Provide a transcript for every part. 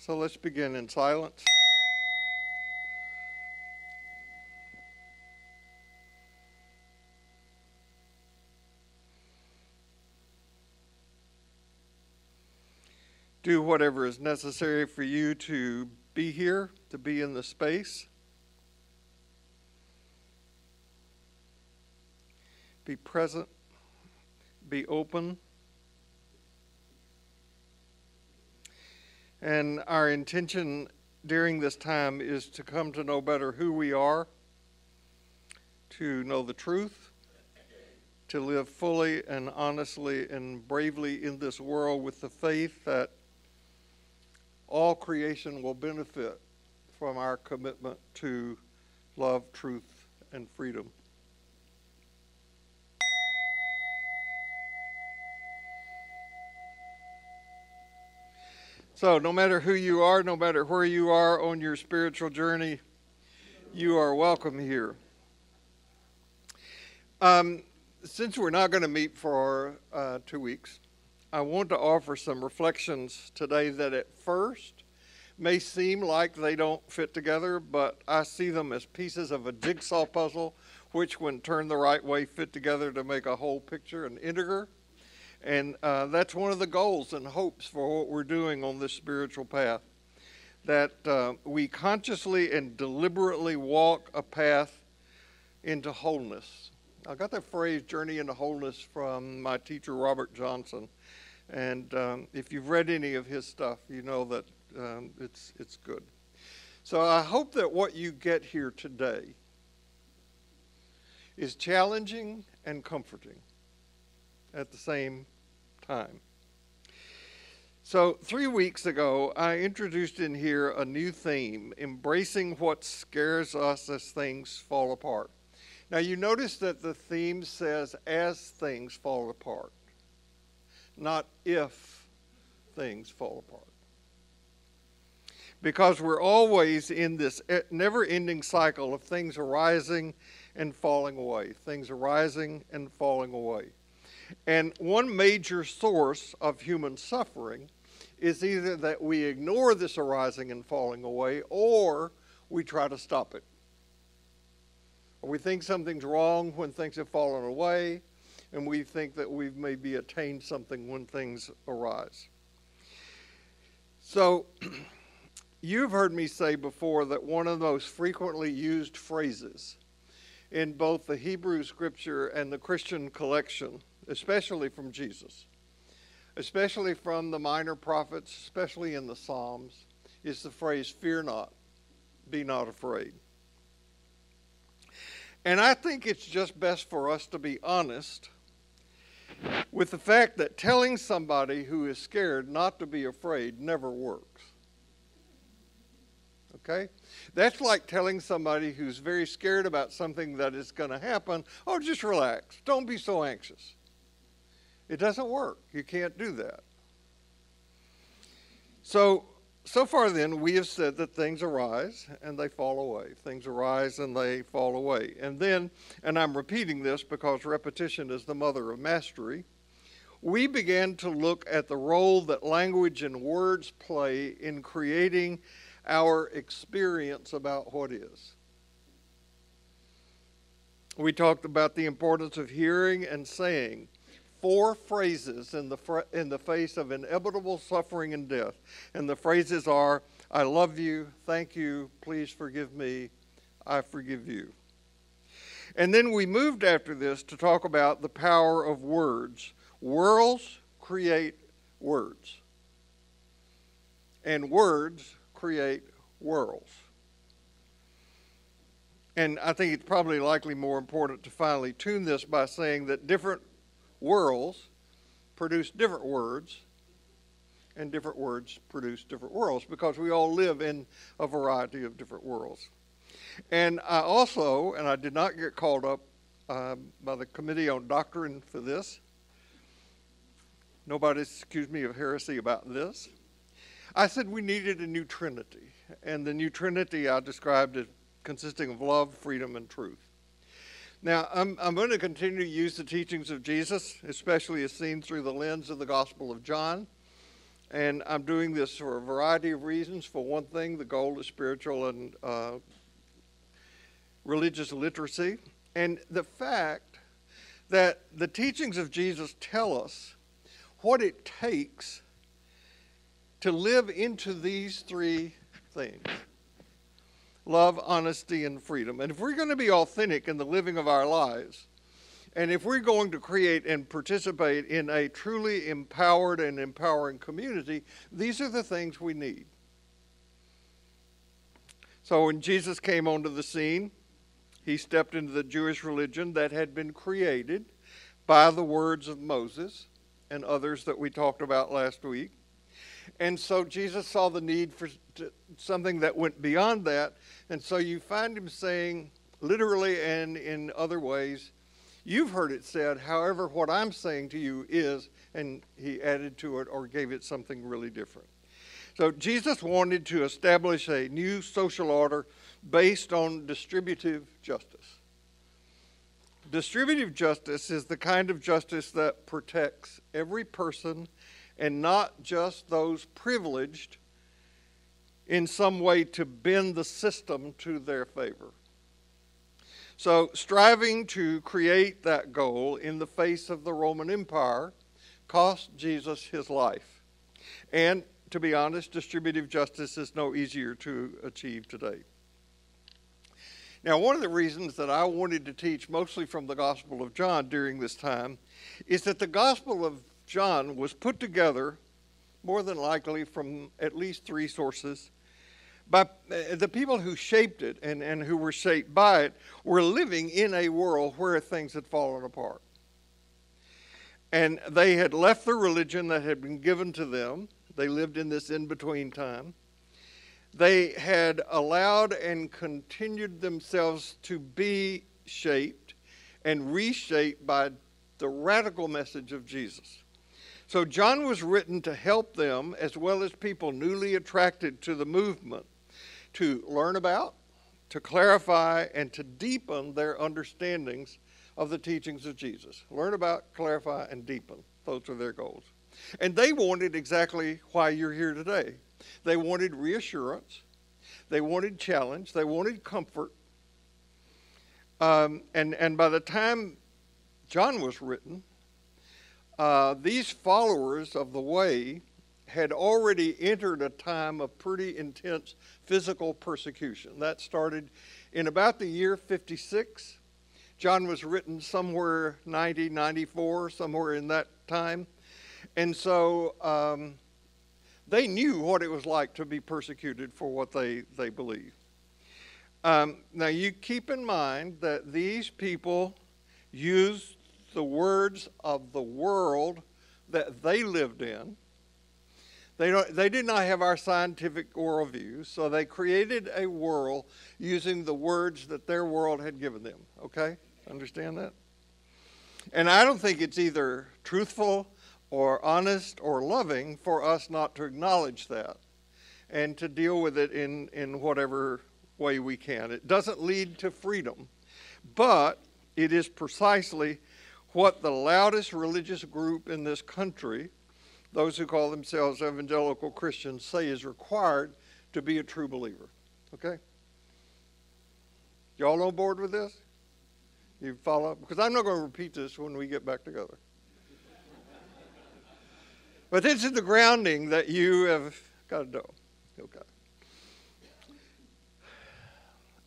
So let's begin in silence. Do whatever is necessary for you to be here, to be in the space. Be present, be open. And our intention during this time is to come to know better who we are, to know the truth, to live fully and honestly and bravely in this world with the faith that all creation will benefit from our commitment to love, truth, and freedom. So, no matter who you are, no matter where you are on your spiritual journey, you are welcome here. Um, since we're not going to meet for uh, two weeks, I want to offer some reflections today that at first may seem like they don't fit together, but I see them as pieces of a jigsaw puzzle, which, when turned the right way, fit together to make a whole picture, an integer. And uh, that's one of the goals and hopes for what we're doing on this spiritual path. That uh, we consciously and deliberately walk a path into wholeness. I got that phrase, journey into wholeness, from my teacher, Robert Johnson. And um, if you've read any of his stuff, you know that um, it's, it's good. So I hope that what you get here today is challenging and comforting at the same time. So, three weeks ago, I introduced in here a new theme embracing what scares us as things fall apart. Now, you notice that the theme says as things fall apart, not if things fall apart. Because we're always in this never ending cycle of things arising and falling away, things arising and falling away. And one major source of human suffering is either that we ignore this arising and falling away or we try to stop it. We think something's wrong when things have fallen away, and we think that we've maybe attained something when things arise. So, you've heard me say before that one of the most frequently used phrases in both the Hebrew scripture and the Christian collection especially from Jesus, especially from the minor prophets, especially in the Psalms, is the phrase, Fear not, be not afraid. And I think it's just best for us to be honest with the fact that telling somebody who is scared not to be afraid never works. Okay? That's like telling somebody who's very scared about something that is going to happen, oh, just relax. Don't be so anxious. It doesn't work. You can't do that. So, so far then, we have said that things arise and they fall away. Things arise and they fall away. And then, and I'm repeating this because repetition is the mother of mastery, we began to look at the role that language and words play in creating our experience about what is. We talked about the importance of hearing and saying four phrases in the, fr- in the face of inevitable suffering and death. And the phrases are, I love you, thank you, please forgive me, I forgive you. And then we moved after this to talk about the power of words. Worlds create words, and words create worlds. And I think it's probably likely more important to finally tune this by saying that different worlds produce different words, and different words produce different worlds because we all live in a variety of different worlds. And I also, and I did not get called up uh, by the Committee on Doctrine for this. Nobody's accused me of heresy about this. I said we needed a new Trinity, and the new Trinity I described as consisting of love, freedom, and truth. Now, I'm, I'm going to continue to use the teachings of Jesus, especially as seen through the lens of the Gospel of John. And I'm doing this for a variety of reasons. For one thing, the goal is spiritual and uh, religious literacy. And the fact that the teachings of Jesus tell us what it takes to live into these three things love, honesty, and freedom. And if we're going to be authentic in the living of our lives, and if we're going to create and participate in a truly empowered and empowering community, these are the things we need. So when Jesus came onto the scene, he stepped into the Jewish religion that had been created by the words of Moses and others that we talked about last week. And so Jesus saw the need for something that went beyond that. And so you find him saying, literally and in other ways, You've heard it said, however, what I'm saying to you is, and he added to it or gave it something really different. So Jesus wanted to establish a new social order based on distributive justice. Distributive justice is the kind of justice that protects every person and not just those privileged in some way to bend the system to their favor. So, striving to create that goal in the face of the Roman Empire cost Jesus his life. And to be honest, distributive justice is no easier to achieve today. Now, one of the reasons that I wanted to teach mostly from the Gospel of John during this time is that the Gospel of John was put together, more than likely, from at least three sources but uh, the people who shaped it and, and who were shaped by it were living in a world where things had fallen apart. And they had left the religion that had been given to them. They lived in this in between time. They had allowed and continued themselves to be shaped and reshaped by the radical message of Jesus. So, John was written to help them, as well as people newly attracted to the movement, to learn about, to clarify, and to deepen their understandings of the teachings of Jesus. Learn about, clarify, and deepen. Those are their goals. And they wanted exactly why you're here today. They wanted reassurance, they wanted challenge, they wanted comfort. Um, and, and by the time John was written, uh, these followers of the way had already entered a time of pretty intense physical persecution. That started in about the year 56. John was written somewhere 90, 94, somewhere in that time. And so um, they knew what it was like to be persecuted for what they, they believed. Um, now, you keep in mind that these people used the words of the world that they lived in they, don't, they did not have our scientific worldview, so they created a world using the words that their world had given them. Okay? Understand that? And I don't think it's either truthful or honest or loving for us not to acknowledge that and to deal with it in, in whatever way we can. It doesn't lead to freedom, but it is precisely what the loudest religious group in this country those who call themselves evangelical Christians say is required to be a true believer. Okay? Y'all on board with this? You follow? Because I'm not going to repeat this when we get back together. but this is the grounding that you have got to know. Okay.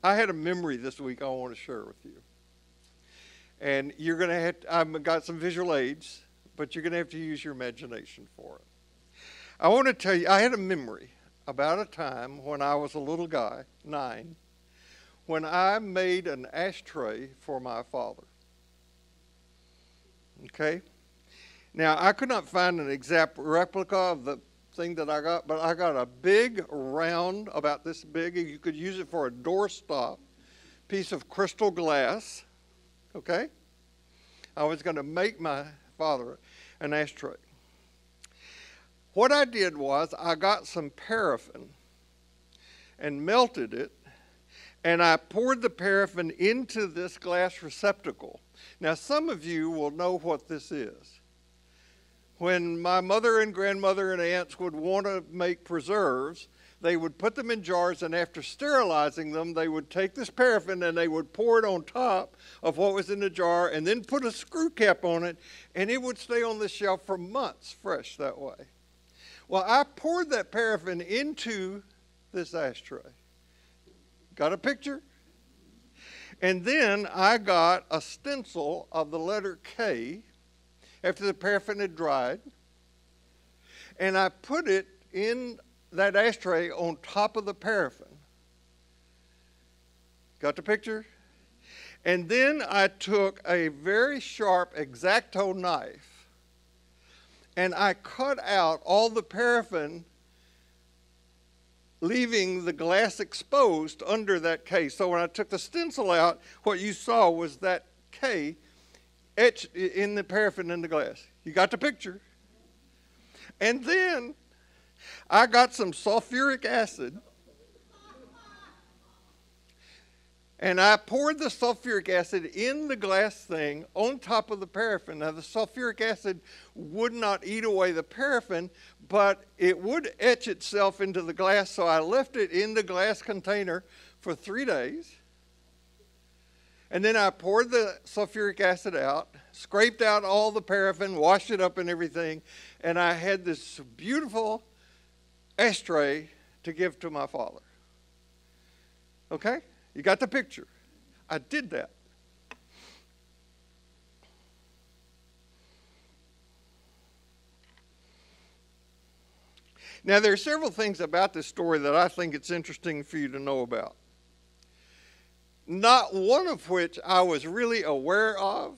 I had a memory this week I want to share with you. And you're going to have, I've got some visual aids but you're going to have to use your imagination for it. I want to tell you, I had a memory about a time when I was a little guy, nine, when I made an ashtray for my father. Okay? Now, I could not find an exact replica of the thing that I got, but I got a big, round, about this big, you could use it for a doorstop, piece of crystal glass. Okay? I was going to make my father an ashtray. What I did was I got some paraffin and melted it, and I poured the paraffin into this glass receptacle. Now, some of you will know what this is. when my mother and grandmother and aunts would want to make preserves, they would put them in jars, and after sterilizing them, they would take this paraffin and they would pour it on top of what was in the jar and then put a screw cap on it, and it would stay on the shelf for months fresh that way. Well, I poured that paraffin into this ashtray. Got a picture? And then I got a stencil of the letter K after the paraffin had dried. And I put it in that ashtray on top of the paraffin. Got the picture? And then I took a very sharp X-Acto knife and I cut out all the paraffin, leaving the glass exposed under that K. So when I took the stencil out, what you saw was that K etched in the paraffin in the glass. You got the picture? And then I got some sulfuric acid and I poured the sulfuric acid in the glass thing on top of the paraffin. Now, the sulfuric acid would not eat away the paraffin, but it would etch itself into the glass, so I left it in the glass container for three days. And then I poured the sulfuric acid out, scraped out all the paraffin, washed it up and everything, and I had this beautiful ashtray to give to my father. Okay? You got the picture. I did that. Now, there are several things about this story that I think it's interesting for you to know about. Not one of which I was really aware of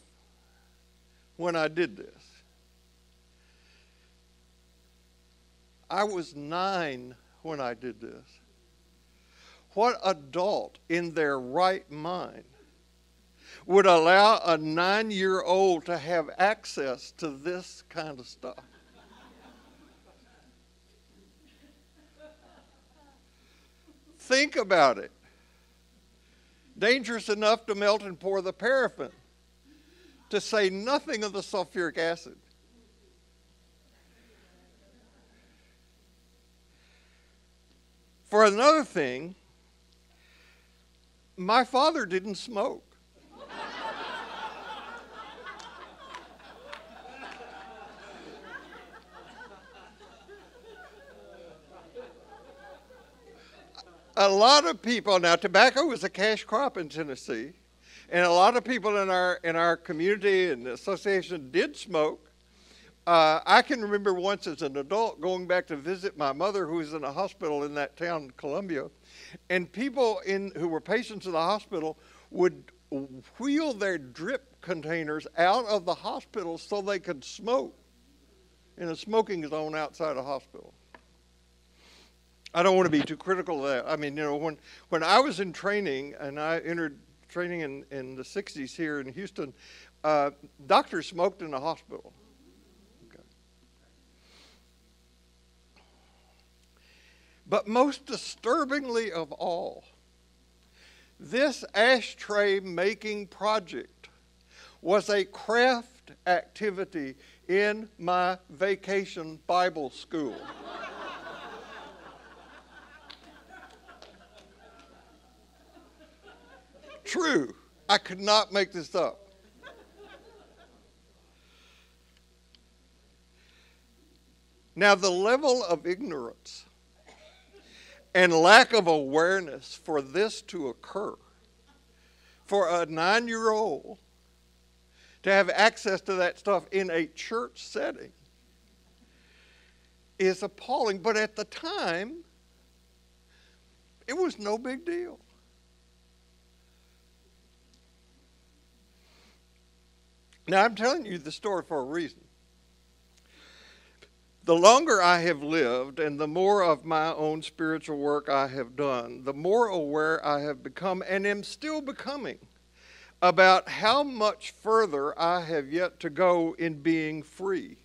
when I did this. I was nine when I did this. What adult in their right mind would allow a nine year old to have access to this kind of stuff? Think about it. Dangerous enough to melt and pour the paraffin, to say nothing of the sulfuric acid. For another thing, my father didn't smoke. a lot of people now tobacco was a cash crop in Tennessee and a lot of people in our in our community and association did smoke uh, I can remember once as an adult going back to visit my mother who was in a hospital in that town, Columbia, and people in who were patients in the hospital would wheel their drip containers out of the hospital so they could smoke in a smoking zone outside a hospital. I don't want to be too critical of that. I mean, you know, when, when I was in training and I entered training in, in the 60s here in Houston, uh, doctors smoked in the hospital. But most disturbingly of all, this ashtray making project was a craft activity in my vacation Bible school. True. I could not make this up. Now, the level of ignorance and lack of awareness for this to occur, for a nine year old to have access to that stuff in a church setting, is appalling. But at the time, it was no big deal. Now, I'm telling you the story for a reason. The longer I have lived and the more of my own spiritual work I have done, the more aware I have become and am still becoming about how much further I have yet to go in being free.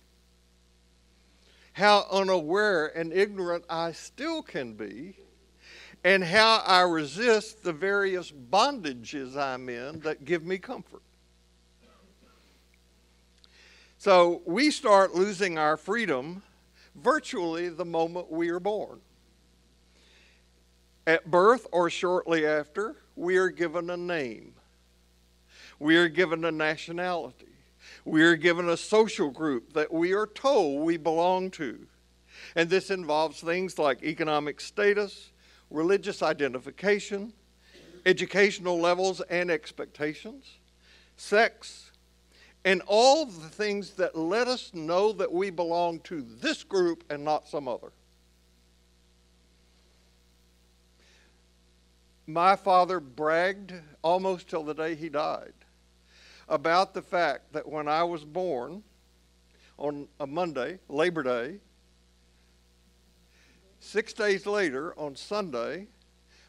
How unaware and ignorant I still can be, and how I resist the various bondages I'm in that give me comfort. So we start losing our freedom virtually the moment we are born. At birth or shortly after, we are given a name. We are given a nationality. We are given a social group that we are told we belong to. And this involves things like economic status, religious identification, educational levels and expectations, sex, and all the things that let us know that we belong to this group and not some other. My father bragged almost till the day he died about the fact that when I was born on a Monday, Labor Day, six days later on Sunday,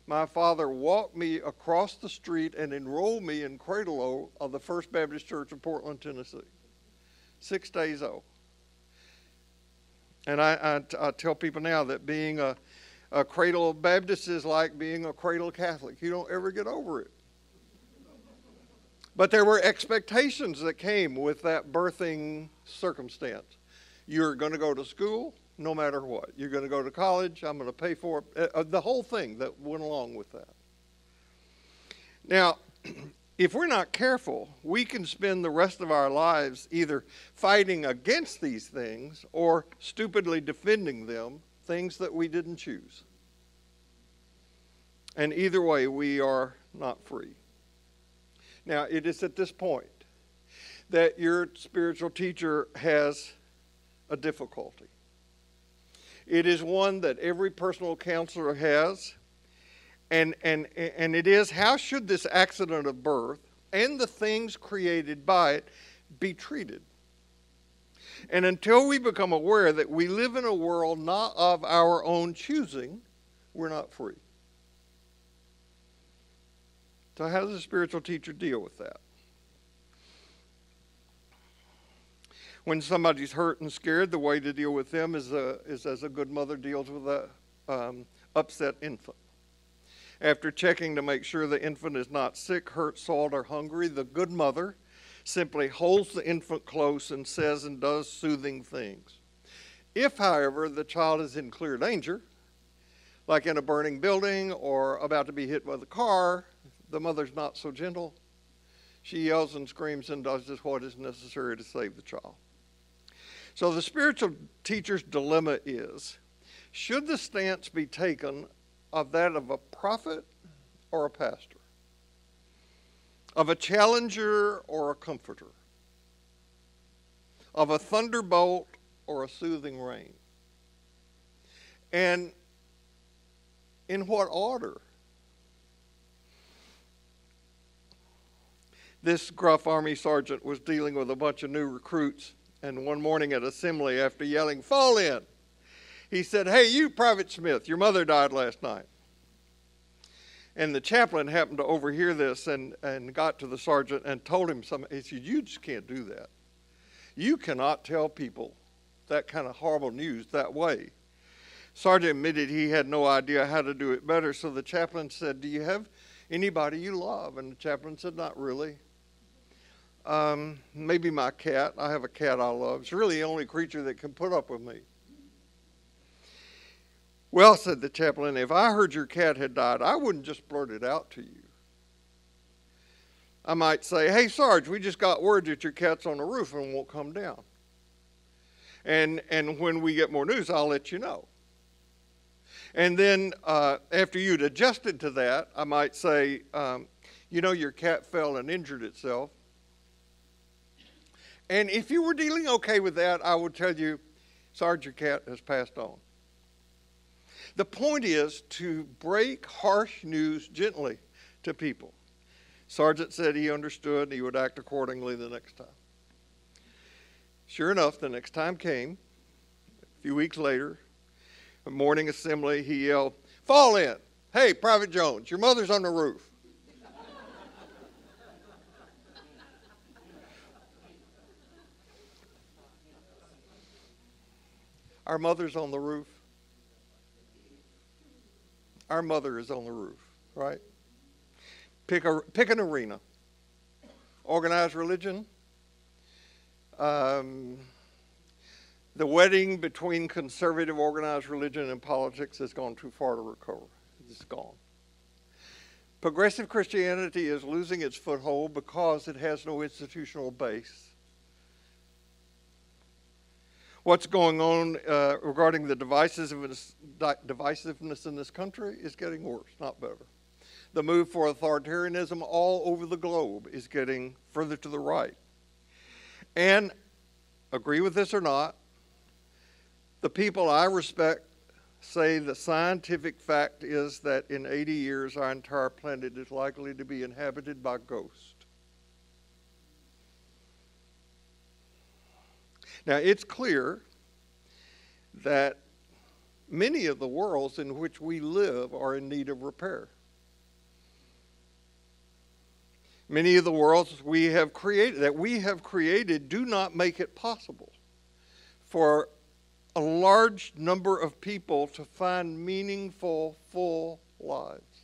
my father walked me across the street and enrolled me in Cradle of the First Baptist Church of Portland, Tennessee. Six days old. And I, I, I tell people now that being a, a Cradle Baptist is like being a Cradle Catholic. You don't ever get over it. But there were expectations that came with that birthing circumstance. You're going to go to school no matter what. You're going to go to college, I'm going to pay for it. Uh, uh, the whole thing that went along with that. Now, if we're not careful, we can spend the rest of our lives either fighting against these things or stupidly defending them, things that we didn't choose. And either way, we are not free. Now, it is at this point that your spiritual teacher has a difficulty. It is one that every personal counselor has. And, and, and it is how should this accident of birth and the things created by it be treated? And until we become aware that we live in a world not of our own choosing, we're not free. So, how does a spiritual teacher deal with that? When somebody's hurt and scared, the way to deal with them is, a, is as a good mother deals with a um, upset infant. After checking to make sure the infant is not sick, hurt, soiled, or hungry, the good mother simply holds the infant close and says and does soothing things. If, however, the child is in clear danger, like in a burning building or about to be hit by the car, the mother's not so gentle. She yells and screams and does just what is necessary to save the child. So the spiritual teacher's dilemma is should the stance be taken of that of a prophet or a pastor? Of a challenger or a comforter? Of a thunderbolt or a soothing rain? And in what order? this gruff Army sergeant was dealing with a bunch of new recruits. And one morning at assembly, after yelling, Fall in, he said, Hey, you, Private Smith, your mother died last night. And the chaplain happened to overhear this and, and got to the sergeant and told him something. He said, You just can't do that. You cannot tell people that kind of horrible news that way. Sergeant admitted he had no idea how to do it better, so the chaplain said, Do you have anybody you love? And the chaplain said, Not really. Um, maybe my cat. I have a cat I love. It's really the only creature that can put up with me. Well, said the chaplain, if I heard your cat had died, I wouldn't just blurt it out to you. I might say, hey, Sarge, we just got word that your cat's on the roof and won't come down. And, and when we get more news, I'll let you know. And then uh, after you'd adjusted to that, I might say, um, you know, your cat fell and injured itself. And if you were dealing okay with that, I would tell you, Sergeant Cat has passed on. The point is to break harsh news gently to people. Sergeant said he understood and he would act accordingly the next time. Sure enough, the next time came. A few weeks later, a morning assembly, he yelled, Fall in! Hey, Private Jones, your mother's on the roof. Our mother's on the roof. Our mother is on the roof, right? Pick, a, pick an arena. Organized religion, um, the wedding between conservative organized religion and politics has gone too far to recover. It's gone. Progressive Christianity is losing its foothold because it has no institutional base. What's going on uh, regarding the divisiveness, divisiveness in this country is getting worse, not better. The move for authoritarianism all over the globe is getting further to the right. And agree with this or not, the people I respect say the scientific fact is that in 80 years our entire planet is likely to be inhabited by ghosts. Now, it's clear that many of the worlds in which we live are in need of repair. Many of the worlds we have created that we have created do not make it possible for a large number of people to find meaningful, full lives.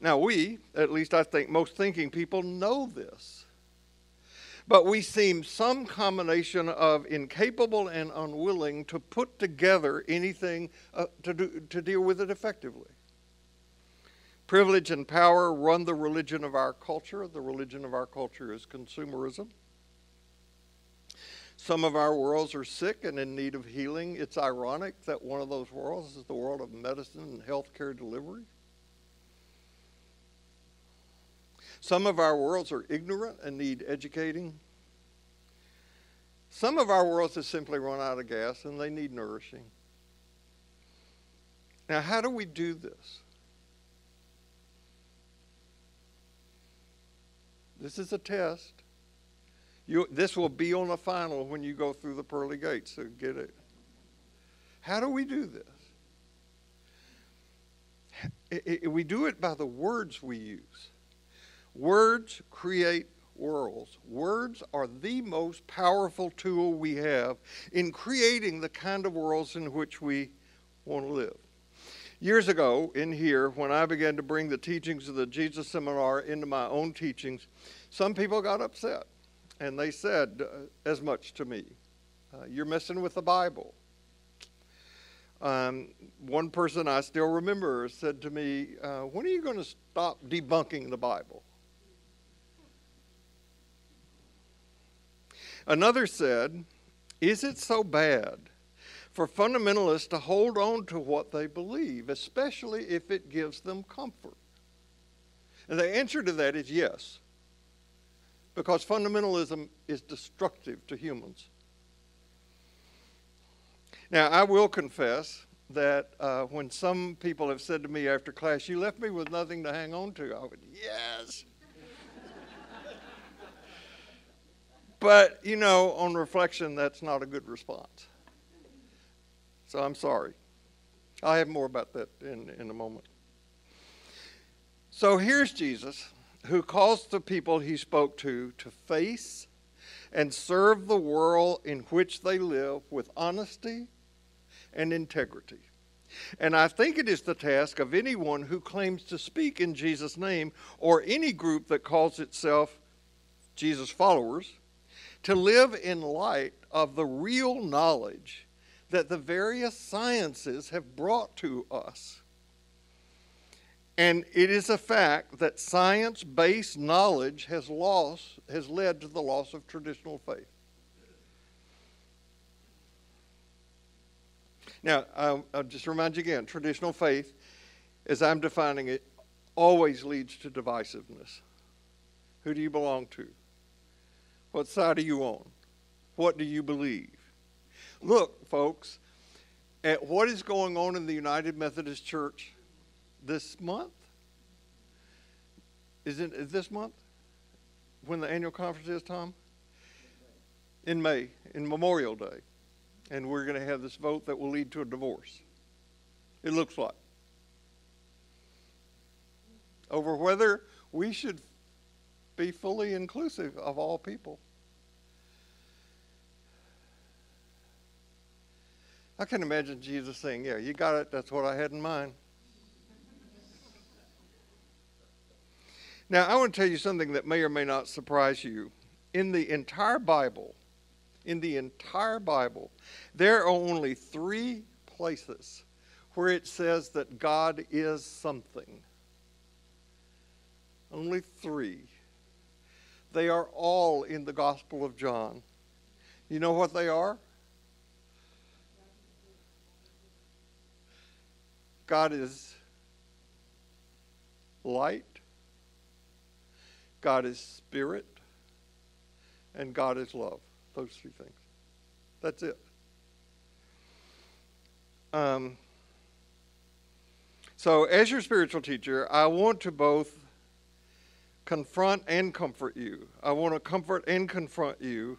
Now, we, at least I think most thinking people, know this. But we seem some combination of incapable and unwilling to put together anything uh, to, do, to deal with it effectively. Privilege and power run the religion of our culture. The religion of our culture is consumerism. Some of our worlds are sick and in need of healing. It's ironic that one of those worlds is the world of medicine and healthcare delivery. Some of our worlds are ignorant and need educating. Some of our worlds have simply run out of gas and they need nourishing. Now, how do we do this? This is a test. You, this will be on the final when you go through the pearly gates, so get it. How do we do this? It, it, we do it by the words we use. Words create worlds. Words are the most powerful tool we have in creating the kind of worlds in which we want to live. Years ago, in here, when I began to bring the teachings of the Jesus Seminar into my own teachings, some people got upset. And they said uh, as much to me uh, You're messing with the Bible. Um, one person I still remember said to me, uh, When are you going to stop debunking the Bible? Another said, Is it so bad for fundamentalists to hold on to what they believe, especially if it gives them comfort? And the answer to that is yes, because fundamentalism is destructive to humans. Now, I will confess that uh, when some people have said to me after class, You left me with nothing to hang on to, I would, Yes. But, you know, on reflection, that's not a good response. So I'm sorry. I'll have more about that in, in a moment. So here's Jesus who calls the people he spoke to to face and serve the world in which they live with honesty and integrity. And I think it is the task of anyone who claims to speak in Jesus' name or any group that calls itself Jesus followers to live in light of the real knowledge that the various sciences have brought to us. And it is a fact that science based knowledge has, lost, has led to the loss of traditional faith. Now, I'll, I'll just remind you again traditional faith, as I'm defining it, always leads to divisiveness. Who do you belong to? What side are you on? What do you believe? Look, folks, at what is going on in the United Methodist Church this month. Is it is this month when the annual conference is, Tom? In May, in Memorial Day. And we're going to have this vote that will lead to a divorce. It looks like. Over whether we should be fully inclusive of all people. I can imagine Jesus saying, Yeah, you got it. That's what I had in mind. Now, I want to tell you something that may or may not surprise you. In the entire Bible, in the entire Bible, there are only three places where it says that God is something. Only three. They are all in the Gospel of John. You know what they are? God is light, God is spirit, and God is love. Those three things. That's it. Um, so, as your spiritual teacher, I want to both confront and comfort you. I want to comfort and confront you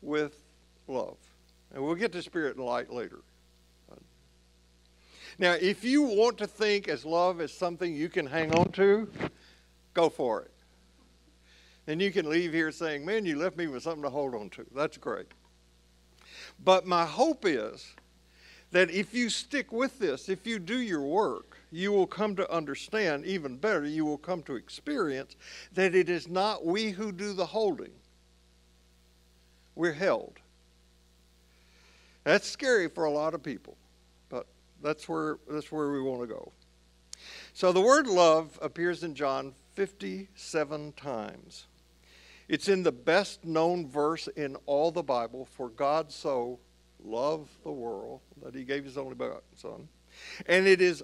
with love. And we'll get to spirit and light later. Now, if you want to think as love is something you can hang on to, go for it. And you can leave here saying, Man, you left me with something to hold on to. That's great. But my hope is that if you stick with this, if you do your work, you will come to understand even better, you will come to experience that it is not we who do the holding. We're held. That's scary for a lot of people, but that's where, that's where we want to go. So the word love appears in John 57 times. It's in the best known verse in all the Bible for God so loved the world that he gave his only begotten son. And it is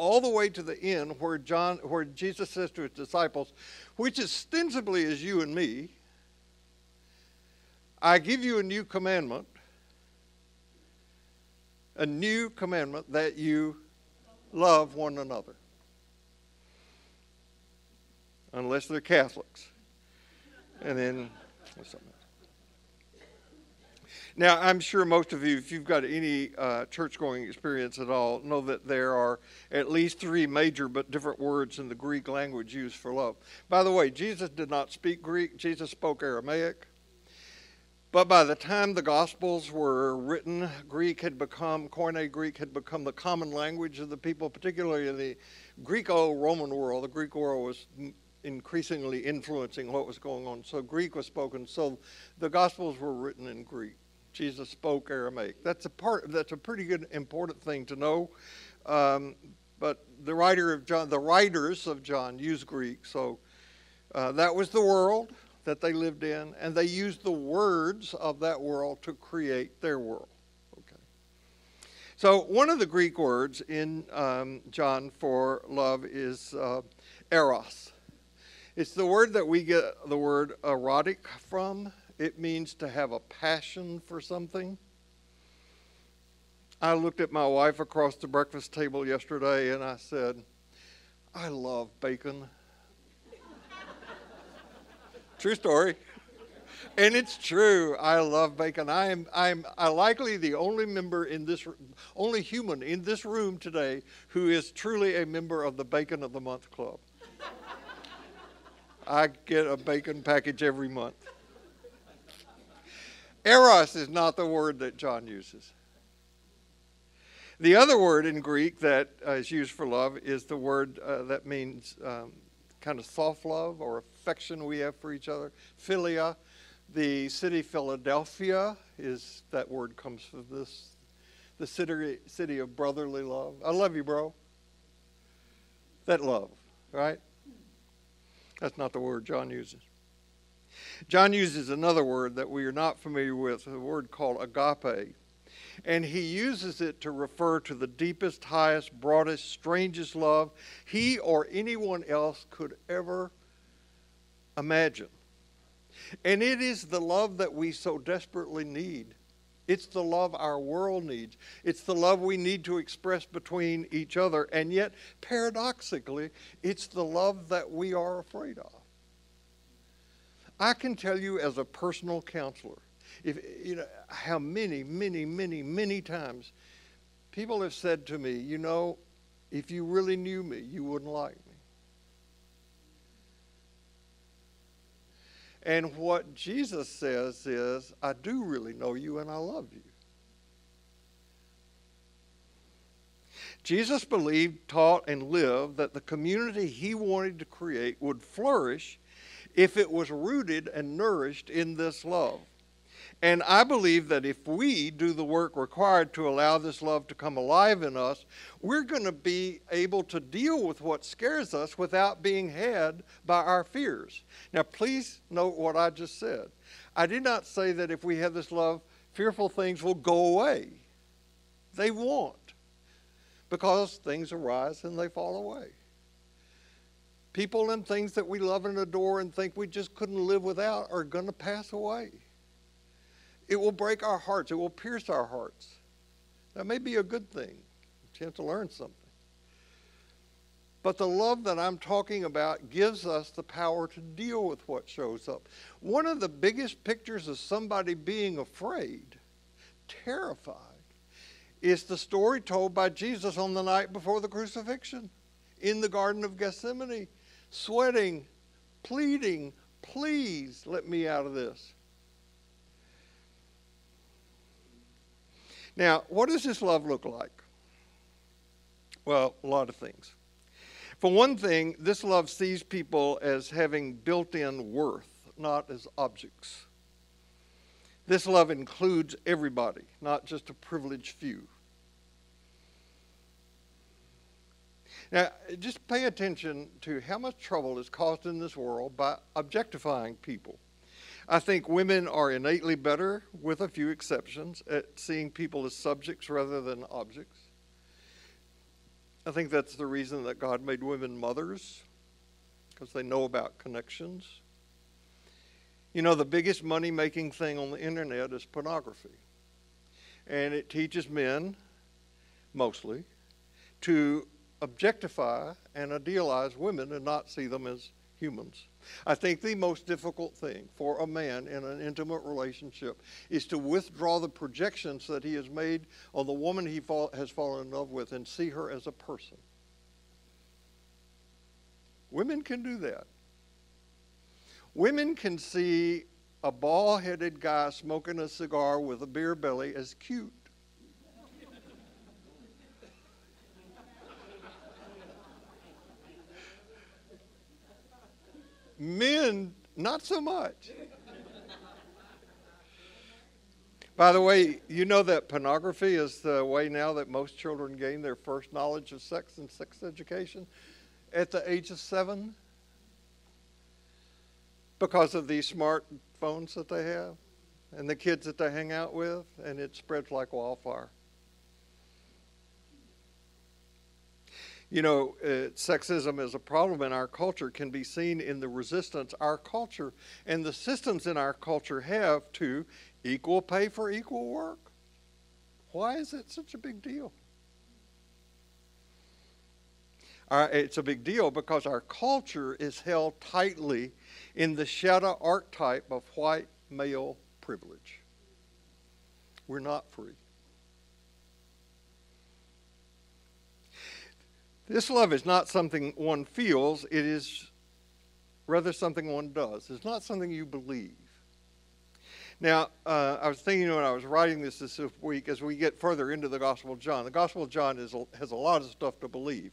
all the way to the end where John where Jesus says to his disciples, which ostensibly is you and me, I give you a new commandment, a new commandment that you love one another. Unless they're Catholics. And then something now, I'm sure most of you, if you've got any uh, church going experience at all, know that there are at least three major but different words in the Greek language used for love. By the way, Jesus did not speak Greek, Jesus spoke Aramaic. But by the time the Gospels were written, Greek had become, Koine Greek had become the common language of the people, particularly in the Greco Roman world. The Greek world was increasingly influencing what was going on. So Greek was spoken. So the Gospels were written in Greek. Jesus spoke Aramaic. That's a part. That's a pretty good, important thing to know. Um, but the writer of John, the writers of John, used Greek, so uh, that was the world that they lived in, and they used the words of that world to create their world. Okay. So one of the Greek words in um, John for love is uh, eros. It's the word that we get the word erotic from. It means to have a passion for something. I looked at my wife across the breakfast table yesterday and I said, I love bacon. true story. And it's true. I love bacon. I am I'm I likely the only member in this only human in this room today who is truly a member of the Bacon of the Month Club. I get a bacon package every month. Eros is not the word that John uses. The other word in Greek that uh, is used for love is the word uh, that means um, kind of soft love or affection we have for each other, philia. The city Philadelphia is that word comes from this, the city, city of brotherly love. I love you, bro. That love, right? That's not the word John uses. John uses another word that we are not familiar with, a word called agape. And he uses it to refer to the deepest, highest, broadest, strangest love he or anyone else could ever imagine. And it is the love that we so desperately need. It's the love our world needs. It's the love we need to express between each other. And yet, paradoxically, it's the love that we are afraid of. I can tell you as a personal counselor, if you know how many, many, many, many times people have said to me, you know, if you really knew me, you wouldn't like me. And what Jesus says is, I do really know you and I love you. Jesus believed, taught, and lived that the community he wanted to create would flourish if it was rooted and nourished in this love. And I believe that if we do the work required to allow this love to come alive in us, we're going to be able to deal with what scares us without being had by our fears. Now, please note what I just said. I did not say that if we have this love, fearful things will go away. They won't, because things arise and they fall away. People and things that we love and adore and think we just couldn't live without are going to pass away. It will break our hearts. It will pierce our hearts. That may be a good thing, a chance to learn something. But the love that I'm talking about gives us the power to deal with what shows up. One of the biggest pictures of somebody being afraid, terrified, is the story told by Jesus on the night before the crucifixion in the Garden of Gethsemane, sweating, pleading, please let me out of this. Now, what does this love look like? Well, a lot of things. For one thing, this love sees people as having built in worth, not as objects. This love includes everybody, not just a privileged few. Now, just pay attention to how much trouble is caused in this world by objectifying people. I think women are innately better, with a few exceptions, at seeing people as subjects rather than objects. I think that's the reason that God made women mothers, because they know about connections. You know, the biggest money making thing on the internet is pornography. And it teaches men, mostly, to objectify and idealize women and not see them as humans. I think the most difficult thing for a man in an intimate relationship is to withdraw the projections that he has made on the woman he fall, has fallen in love with and see her as a person. Women can do that. Women can see a bald headed guy smoking a cigar with a beer belly as cute. Men, not so much. By the way, you know that pornography is the way now that most children gain their first knowledge of sex and sex education at the age of seven because of these smartphones that they have and the kids that they hang out with, and it spreads like wildfire. You know, uh, sexism as a problem in our culture can be seen in the resistance our culture and the systems in our culture have to equal pay for equal work. Why is it such a big deal? Uh, it's a big deal because our culture is held tightly in the shadow archetype of white male privilege. We're not free. This love is not something one feels, it is rather something one does. It's not something you believe. Now, uh, I was thinking when I was writing this this week, as we get further into the Gospel of John, the Gospel of John is, has a lot of stuff to believe.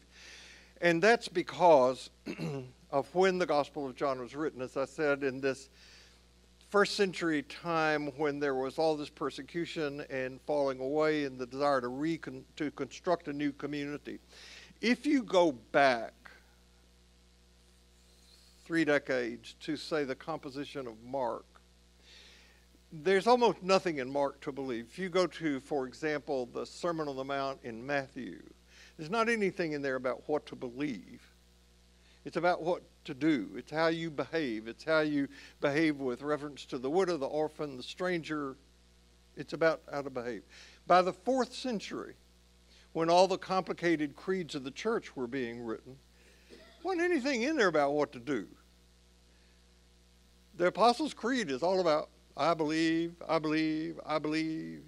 And that's because of when the Gospel of John was written. As I said, in this first century time when there was all this persecution and falling away and the desire to, recon- to construct a new community. If you go back three decades to, say, the composition of Mark, there's almost nothing in Mark to believe. If you go to, for example, the Sermon on the Mount in Matthew, there's not anything in there about what to believe. It's about what to do. It's how you behave. It's how you behave with reference to the widow, the orphan, the stranger. It's about how to behave. By the fourth century, when all the complicated creeds of the church were being written, wasn't anything in there about what to do. The Apostles' Creed is all about I believe, I believe, I believe.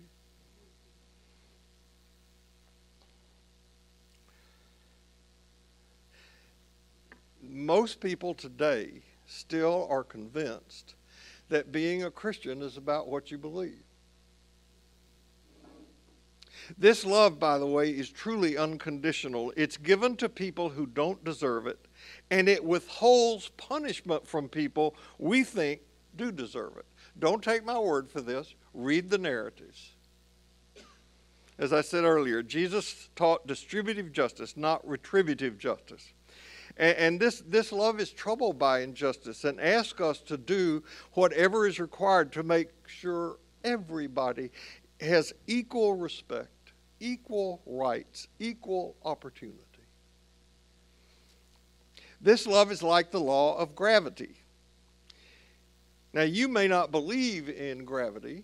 Most people today still are convinced that being a Christian is about what you believe. This love, by the way, is truly unconditional. It's given to people who don't deserve it, and it withholds punishment from people we think do deserve it. Don't take my word for this. Read the narratives. As I said earlier, Jesus taught distributive justice, not retributive justice. And, this, this love is troubled by injustice and asks us to do whatever is required to make sure everybody has equal respect, equal rights, equal opportunity. This love is like the law of gravity. Now, you may not believe in gravity,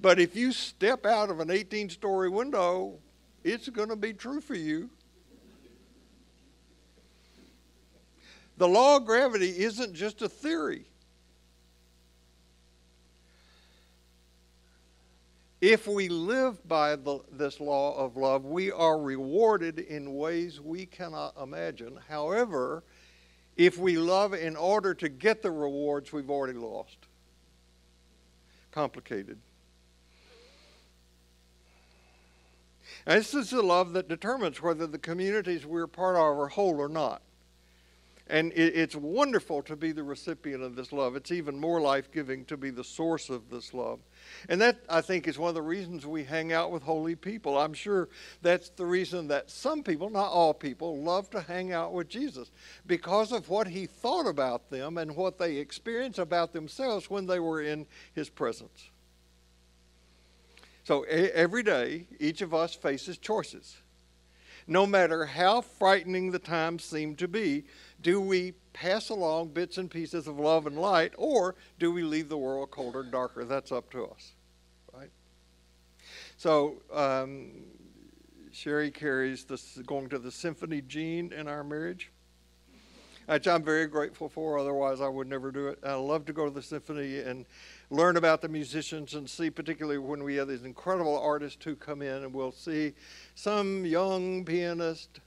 but if you step out of an 18 story window, it's going to be true for you. The law of gravity isn't just a theory. If we live by the, this law of love, we are rewarded in ways we cannot imagine. However, if we love in order to get the rewards, we've already lost. Complicated. And this is the love that determines whether the communities we're part of are whole or not. And it, it's wonderful to be the recipient of this love. It's even more life giving to be the source of this love. And that, I think, is one of the reasons we hang out with holy people. I'm sure that's the reason that some people, not all people, love to hang out with Jesus because of what he thought about them and what they experienced about themselves when they were in his presence. So every day, each of us faces choices. No matter how frightening the times seem to be, do we pass along bits and pieces of love and light, or do we leave the world colder and darker? That's up to us, right? So, um, Sherry carries this going to the symphony gene in our marriage, which I'm very grateful for. Otherwise, I would never do it. I love to go to the symphony and learn about the musicians and see, particularly when we have these incredible artists who come in, and we'll see some young pianist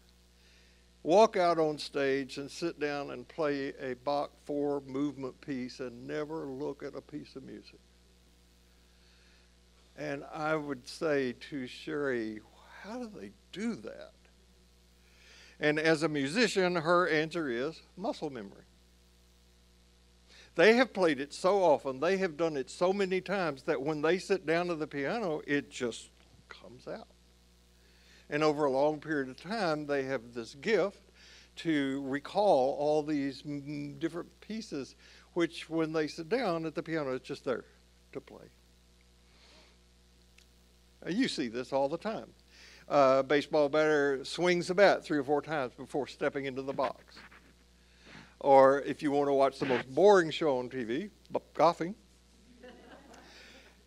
walk out on stage and sit down and play a Bach 4 movement piece and never look at a piece of music. And I would say to Sherry, how do they do that? And as a musician, her answer is muscle memory. They have played it so often, they have done it so many times that when they sit down to the piano, it just comes out. And over a long period of time, they have this gift to recall all these different pieces, which when they sit down at the piano, it's just there to play. You see this all the time. Uh, baseball batter swings the bat three or four times before stepping into the box. Or if you want to watch the most boring show on TV, golfing,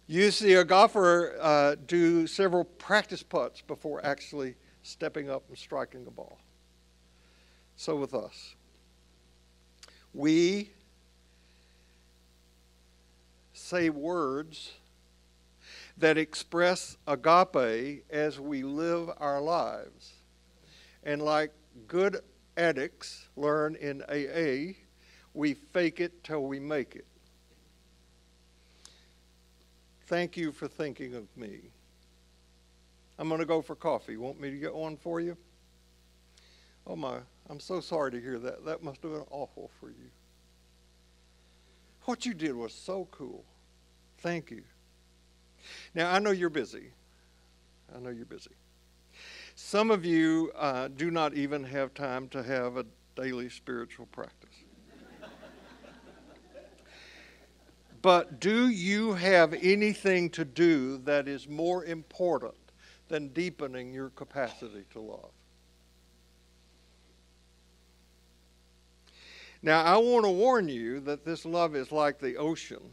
see a golfer uh, do several practice putts before actually stepping up and striking a ball. So with us, we say words that express agape as we live our lives. And like good addicts learn in AA, we fake it till we make it. Thank you for thinking of me. I'm going to go for coffee. Want me to get one for you? Oh my, I'm so sorry to hear that. That must have been awful for you. What you did was so cool. Thank you. Now, I know you're busy. I know you're busy. Some of you uh, do not even have time to have a daily spiritual practice. But do you have anything to do that is more important than deepening your capacity to love? Now, I want to warn you that this love is like the ocean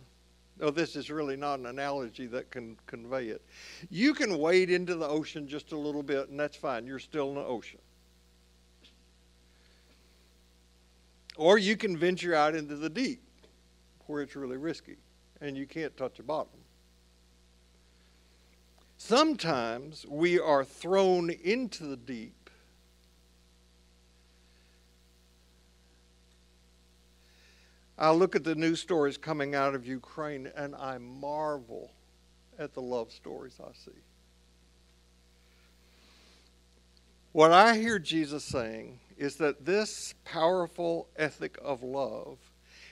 Oh, this is really not an analogy that can convey it. You can wade into the ocean just a little bit, and that's fine. You're still in the ocean. Or you can venture out into the deep, where it's really risky, and you can't touch the bottom. Sometimes we are thrown into the deep I look at the news stories coming out of Ukraine and I marvel at the love stories I see. What I hear Jesus saying is that this powerful ethic of love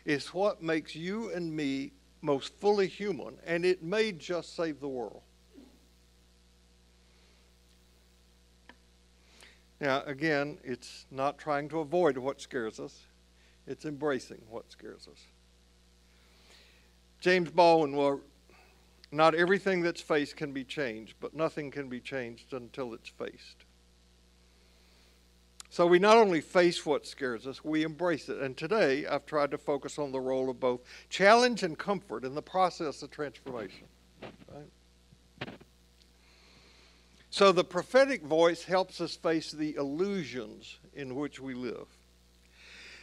is what makes you and me most fully human, and it may just save the world. Now, again, it's not trying to avoid what scares us, it's embracing what scares us. James Baldwin wrote, Not everything that's faced can be changed, but nothing can be changed until it's faced. So we not only face what scares us, we embrace it. And today I've tried to focus on the role of both challenge and comfort in the process of transformation. Right? So the prophetic voice helps us face the illusions in which we live.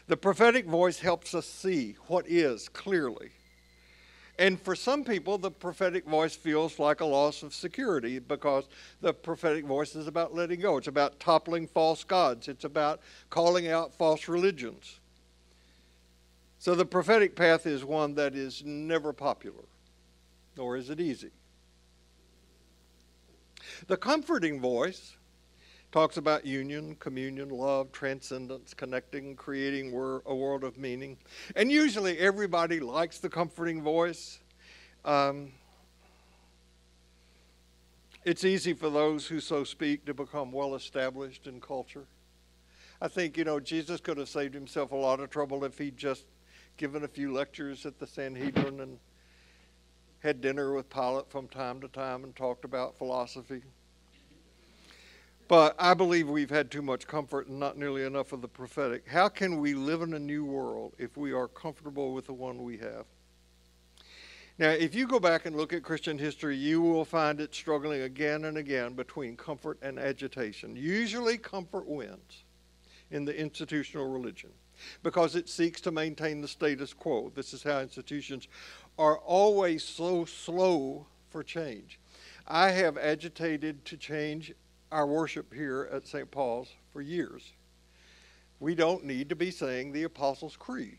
The prophetic voice helps us see what is clearly and for some people, the prophetic voice feels like a loss of security because the prophetic voice is about letting go. It's about toppling false gods, it's about calling out false religions. So the prophetic path is one that is never popular, nor is it easy. The comforting voice talks about union, communion, love, transcendence, connecting, creating a world of meaning. And usually everybody likes the comforting voice. Um, it's easy for those who so speak to become well established in culture. I think, you know, Jesus could have saved himself a lot of trouble if he'd just given a few lectures at the Sanhedrin and had dinner with Pilate from time to time and talked about philosophy. But I believe we've had too much comfort and not nearly enough of the prophetic. How can we live in a new world if we are comfortable with the one we have? Now, if you go back and look at Christian history, you will find it struggling again and again between comfort and agitation. Usually, comfort wins in the institutional religion because it seeks to maintain the status quo. This is how institutions are always so slow for change. I have agitated to change our worship here at St. Paul's for years. We don't need to be saying the Apostles' Creed.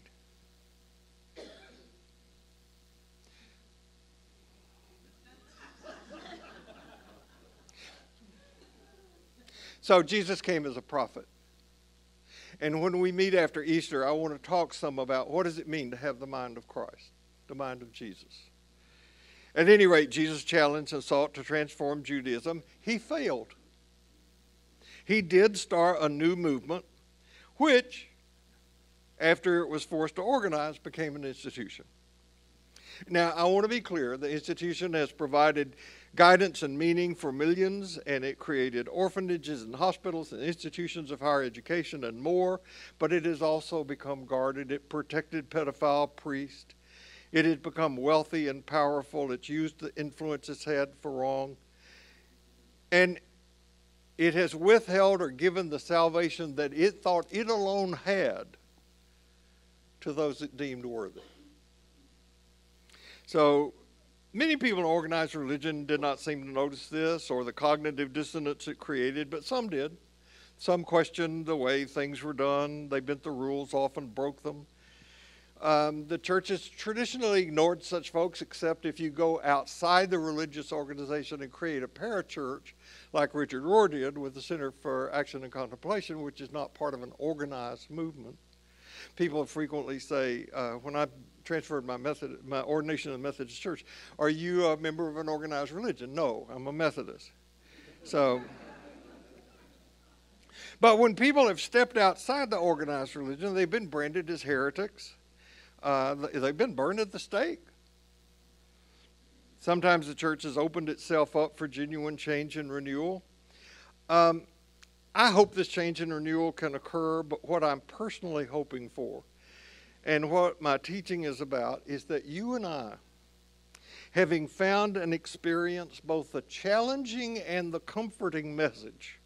so Jesus came as a prophet. And when we meet after Easter, I want to talk some about what does it mean to have the mind of Christ, the mind of Jesus. At any rate, Jesus challenged and sought to transform Judaism. He failed he did start a new movement, which, after it was forced to organize, became an institution. Now, I want to be clear the institution has provided guidance and meaning for millions, and it created orphanages and hospitals and institutions of higher education and more, but it has also become guarded. It protected pedophile priests. It has become wealthy and powerful. It's used the influence it's had for wrong. And it has withheld or given the salvation that it thought it alone had to those it deemed worthy. So many people in organized religion did not seem to notice this or the cognitive dissonance it created, but some did. Some questioned the way things were done. They bent the rules, often broke them. Um, the church has traditionally ignored such folks, except if you go outside the religious organization and create a parachurch, like Richard Rohr did with the Center for Action and Contemplation, which is not part of an organized movement. People frequently say, uh, when I transferred my method, my ordination to the Methodist Church, "Are you a member of an organized religion?" No, I'm a Methodist. So. But when people have stepped outside the organized religion, they've been branded as heretics uh, they've been burned at the stake. Sometimes the church has opened itself up for genuine change and renewal. Um, I hope this change and renewal can occur, but what I'm personally hoping for and what my teaching is about is that you and I, having found and experienced both the challenging and the comforting message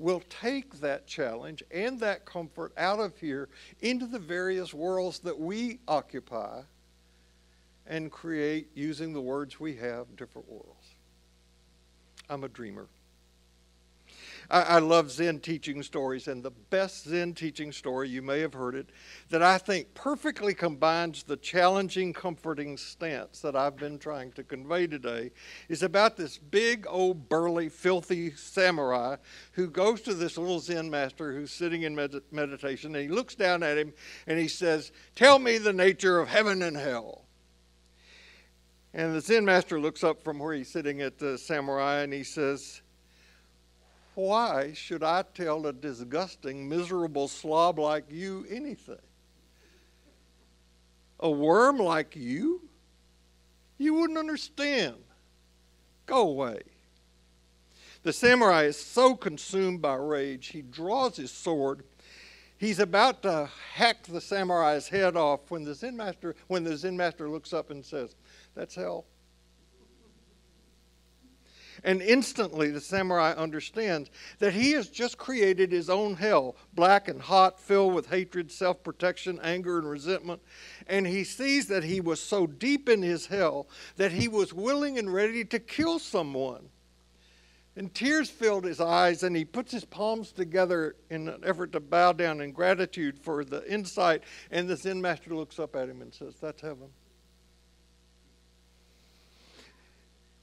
will take that challenge and that comfort out of here into the various worlds that we occupy and create, using the words we have, different worlds. I'm a dreamer. I, I love Zen teaching stories, and the best Zen teaching story, you may have heard it, that I think perfectly combines the challenging, comforting stance that I've been trying to convey today, is about this big, old, burly, filthy samurai who goes to this little Zen master who's sitting in med- meditation, and he looks down at him and he says, Tell me the nature of heaven and hell. And the Zen master looks up from where he's sitting at the samurai and he says, why should I tell a disgusting, miserable slob like you anything? A worm like you? You wouldn't understand. Go away. The samurai is so consumed by rage, he draws his sword. He's about to hack the samurai's head off when the Zen master, when the Zen master looks up and says, That's hell. And instantly the samurai understands that he has just created his own hell, black and hot, filled with hatred, self protection, anger, and resentment. And he sees that he was so deep in his hell that he was willing and ready to kill someone. And tears filled his eyes, and he puts his palms together in an effort to bow down in gratitude for the insight. And the Zen master looks up at him and says, That's heaven.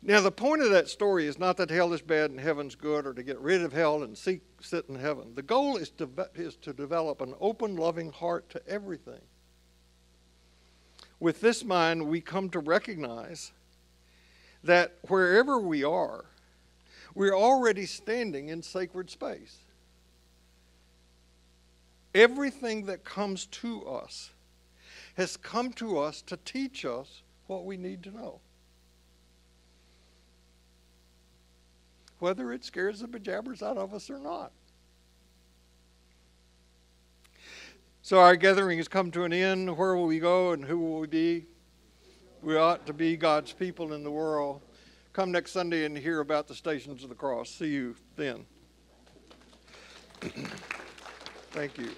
Now, the point of that story is not that hell is bad and heaven's good or to get rid of hell and seek, sit in heaven. The goal is to, is to develop an open, loving heart to everything. With this mind, we come to recognize that wherever we are, we're already standing in sacred space. Everything that comes to us has come to us to teach us what we need to know. Whether it scares the bejabbers out of us or not. So our gathering has come to an end. Where will we go and who will we be? We ought to be God's people in the world. Come next Sunday and hear about the stations of the cross. See you then. Thank you.